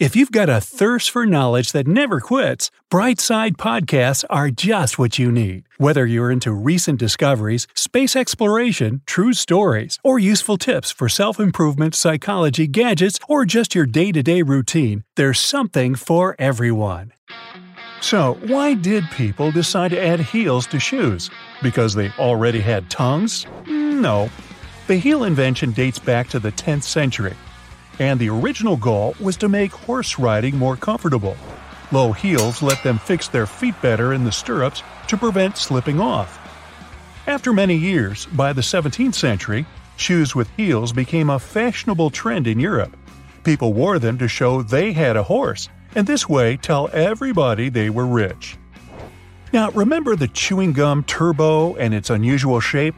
If you've got a thirst for knowledge that never quits, Brightside Podcasts are just what you need. Whether you're into recent discoveries, space exploration, true stories, or useful tips for self improvement, psychology, gadgets, or just your day to day routine, there's something for everyone. So, why did people decide to add heels to shoes? Because they already had tongues? No. The heel invention dates back to the 10th century and the original goal was to make horse riding more comfortable. Low heels let them fix their feet better in the stirrups to prevent slipping off. After many years, by the 17th century, shoes with heels became a fashionable trend in Europe. People wore them to show they had a horse, and this way tell everybody they were rich. Now, remember the chewing gum turbo and its unusual shape?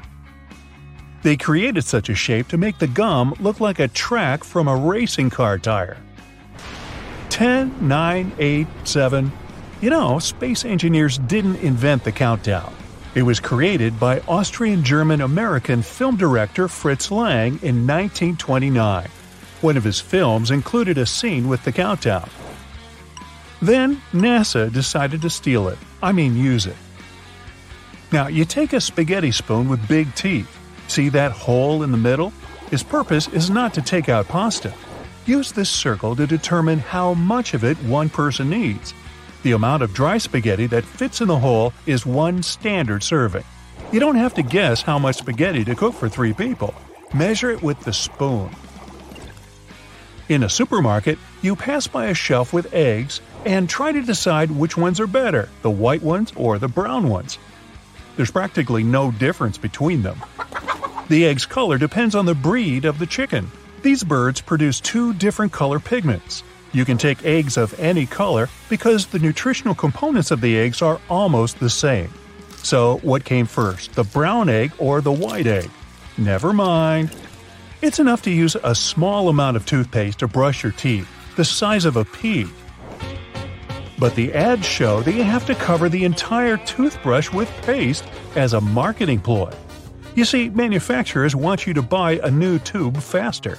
They created such a shape to make the gum look like a track from a racing car tire. 10, 9, 8, 7. You know, space engineers didn't invent the countdown. It was created by Austrian German American film director Fritz Lang in 1929. One of his films included a scene with the countdown. Then NASA decided to steal it. I mean, use it. Now, you take a spaghetti spoon with big teeth. See that hole in the middle? Its purpose is not to take out pasta. Use this circle to determine how much of it one person needs. The amount of dry spaghetti that fits in the hole is one standard serving. You don't have to guess how much spaghetti to cook for three people. Measure it with the spoon. In a supermarket, you pass by a shelf with eggs and try to decide which ones are better, the white ones or the brown ones. There's practically no difference between them. The egg's color depends on the breed of the chicken. These birds produce two different color pigments. You can take eggs of any color because the nutritional components of the eggs are almost the same. So, what came first, the brown egg or the white egg? Never mind. It's enough to use a small amount of toothpaste to brush your teeth, the size of a pea. But the ads show that you have to cover the entire toothbrush with paste as a marketing ploy. You see, manufacturers want you to buy a new tube faster.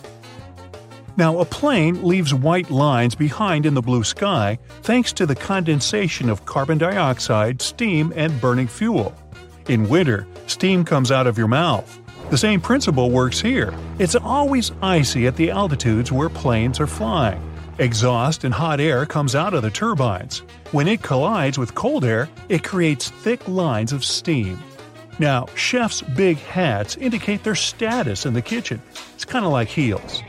Now, a plane leaves white lines behind in the blue sky thanks to the condensation of carbon dioxide, steam, and burning fuel. In winter, steam comes out of your mouth. The same principle works here. It's always icy at the altitudes where planes are flying. Exhaust and hot air comes out of the turbines. When it collides with cold air, it creates thick lines of steam. Now, chefs' big hats indicate their status in the kitchen. It's kind of like heels.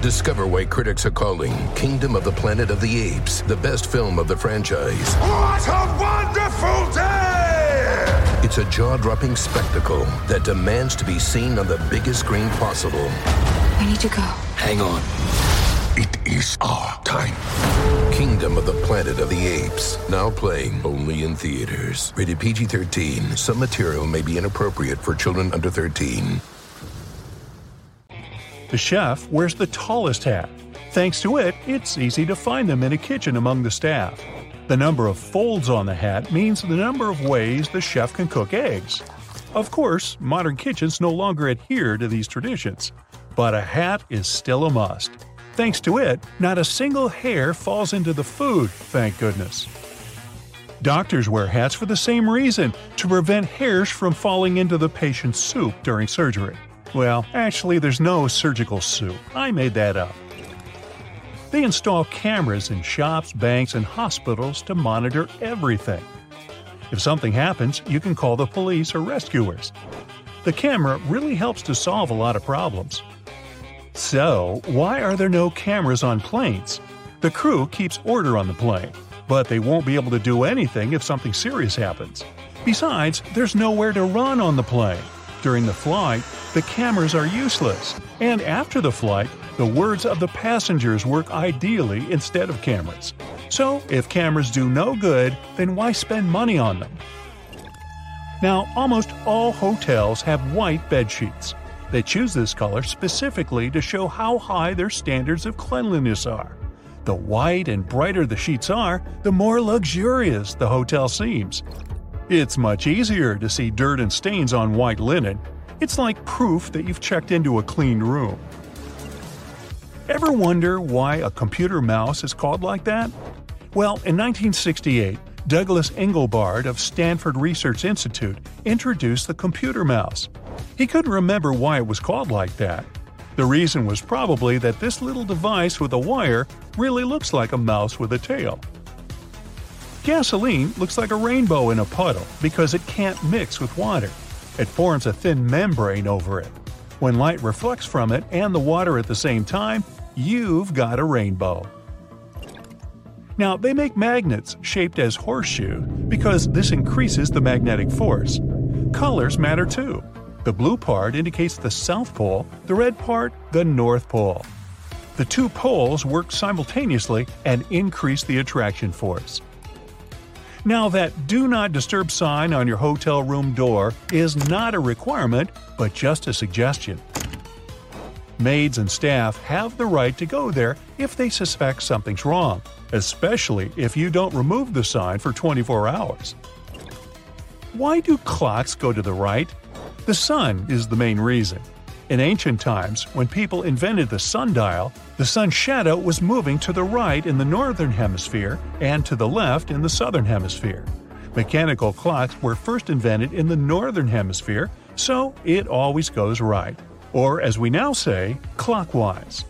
Discover why critics are calling Kingdom of the Planet of the Apes the best film of the franchise. What a wonderful day! It's a jaw dropping spectacle that demands to be seen on the biggest screen possible. We need to go. Hang on. It is our time. Kingdom of the Planet of the Apes. Now playing only in theaters. Rated PG 13. Some material may be inappropriate for children under 13. The chef wears the tallest hat. Thanks to it, it's easy to find them in a kitchen among the staff. The number of folds on the hat means the number of ways the chef can cook eggs. Of course, modern kitchens no longer adhere to these traditions, but a hat is still a must. Thanks to it, not a single hair falls into the food, thank goodness. Doctors wear hats for the same reason to prevent hairs from falling into the patient's soup during surgery. Well, actually, there's no surgical soup. I made that up. They install cameras in shops, banks, and hospitals to monitor everything. If something happens, you can call the police or rescuers. The camera really helps to solve a lot of problems. So, why are there no cameras on planes? The crew keeps order on the plane, but they won't be able to do anything if something serious happens. Besides, there's nowhere to run on the plane. During the flight, the cameras are useless, and after the flight, the words of the passengers work ideally instead of cameras. So, if cameras do no good, then why spend money on them? Now, almost all hotels have white bed sheets. They choose this color specifically to show how high their standards of cleanliness are. The white and brighter the sheets are, the more luxurious the hotel seems. It's much easier to see dirt and stains on white linen. It's like proof that you've checked into a clean room. Ever wonder why a computer mouse is called like that? Well, in 1968, Douglas Engelbart of Stanford Research Institute introduced the computer mouse. He couldn't remember why it was called like that. The reason was probably that this little device with a wire really looks like a mouse with a tail. Gasoline looks like a rainbow in a puddle because it can't mix with water. It forms a thin membrane over it. When light reflects from it and the water at the same time, you've got a rainbow. Now, they make magnets shaped as horseshoe because this increases the magnetic force. Colors matter too. The blue part indicates the South Pole, the red part, the North Pole. The two poles work simultaneously and increase the attraction force. Now, that Do Not Disturb sign on your hotel room door is not a requirement, but just a suggestion. Maids and staff have the right to go there if they suspect something's wrong, especially if you don't remove the sign for 24 hours. Why do clocks go to the right? The sun is the main reason. In ancient times, when people invented the sundial, the sun's shadow was moving to the right in the northern hemisphere and to the left in the southern hemisphere. Mechanical clocks were first invented in the northern hemisphere, so it always goes right or as we now say, clockwise.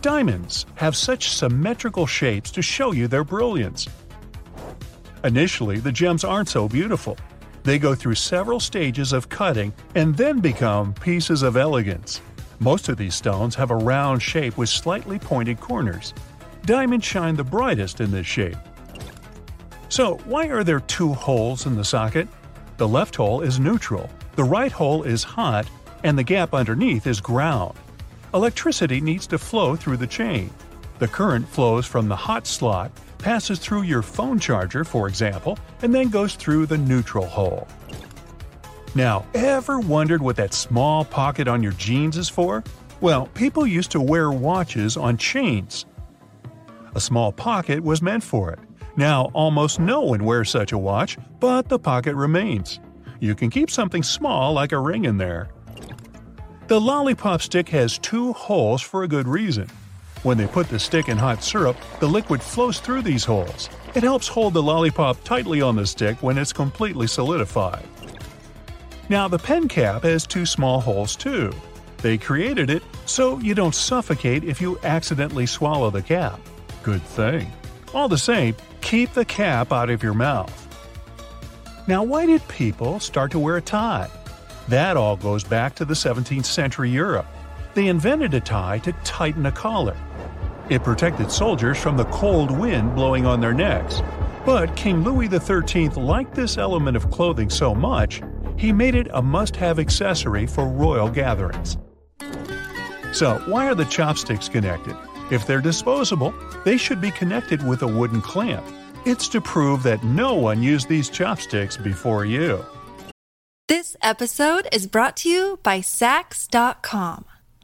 Diamonds have such symmetrical shapes to show you their brilliance. Initially, the gems aren't so beautiful. They go through several stages of cutting and then become pieces of elegance. Most of these stones have a round shape with slightly pointed corners. Diamonds shine the brightest in this shape. So, why are there two holes in the socket? The left hole is neutral, the right hole is hot, and the gap underneath is ground. Electricity needs to flow through the chain. The current flows from the hot slot, passes through your phone charger, for example, and then goes through the neutral hole. Now, ever wondered what that small pocket on your jeans is for? Well, people used to wear watches on chains. A small pocket was meant for it. Now, almost no one wears such a watch, but the pocket remains. You can keep something small like a ring in there. The lollipop stick has two holes for a good reason. When they put the stick in hot syrup, the liquid flows through these holes. It helps hold the lollipop tightly on the stick when it's completely solidified. Now, the pen cap has two small holes too. They created it so you don't suffocate if you accidentally swallow the cap. Good thing. All the same, keep the cap out of your mouth. Now, why did people start to wear a tie? That all goes back to the 17th century Europe. They invented a tie to tighten a collar. It protected soldiers from the cold wind blowing on their necks. But King Louis XIII liked this element of clothing so much, he made it a must have accessory for royal gatherings. So, why are the chopsticks connected? If they're disposable, they should be connected with a wooden clamp. It's to prove that no one used these chopsticks before you. This episode is brought to you by Saks.com.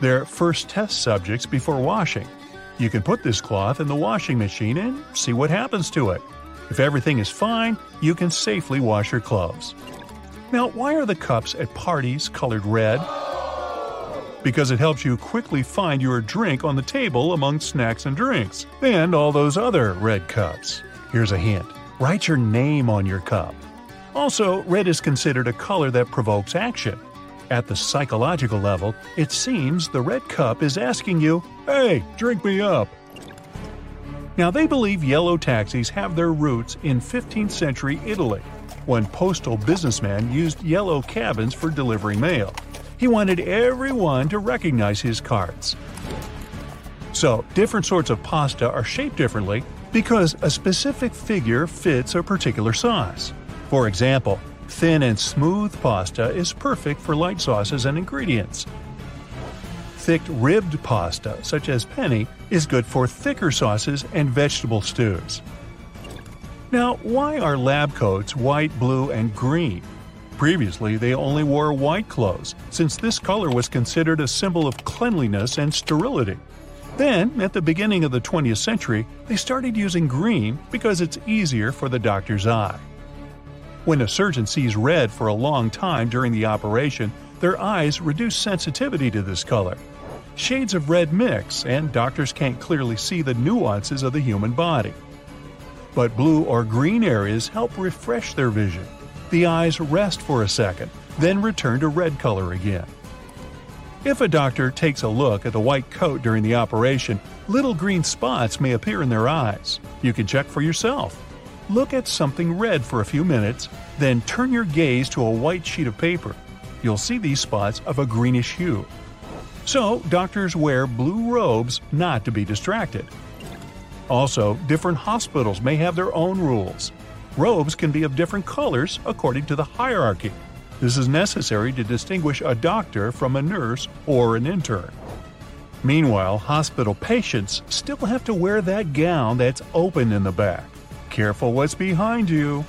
They're first test subjects before washing. You can put this cloth in the washing machine and see what happens to it. If everything is fine, you can safely wash your clothes. Now, why are the cups at parties colored red? Because it helps you quickly find your drink on the table among snacks and drinks, and all those other red cups. Here's a hint write your name on your cup. Also, red is considered a color that provokes action. At the psychological level, it seems the red cup is asking you, Hey, drink me up. Now, they believe yellow taxis have their roots in 15th century Italy, when postal businessman used yellow cabins for delivering mail. He wanted everyone to recognize his cards. So, different sorts of pasta are shaped differently because a specific figure fits a particular sauce. For example, thin and smooth pasta is perfect for light sauces and ingredients. Thick ribbed pasta, such as penne, is good for thicker sauces and vegetable stews. Now, why are lab coats white, blue, and green? Previously, they only wore white clothes, since this color was considered a symbol of cleanliness and sterility. Then, at the beginning of the 20th century, they started using green because it's easier for the doctor's eye. When a surgeon sees red for a long time during the operation, their eyes reduce sensitivity to this color. Shades of red mix, and doctors can't clearly see the nuances of the human body. But blue or green areas help refresh their vision. The eyes rest for a second, then return to red color again. If a doctor takes a look at the white coat during the operation, little green spots may appear in their eyes. You can check for yourself. Look at something red for a few minutes, then turn your gaze to a white sheet of paper. You'll see these spots of a greenish hue. So, doctors wear blue robes not to be distracted. Also, different hospitals may have their own rules. Robes can be of different colors according to the hierarchy. This is necessary to distinguish a doctor from a nurse or an intern. Meanwhile, hospital patients still have to wear that gown that's open in the back. Careful what's behind you.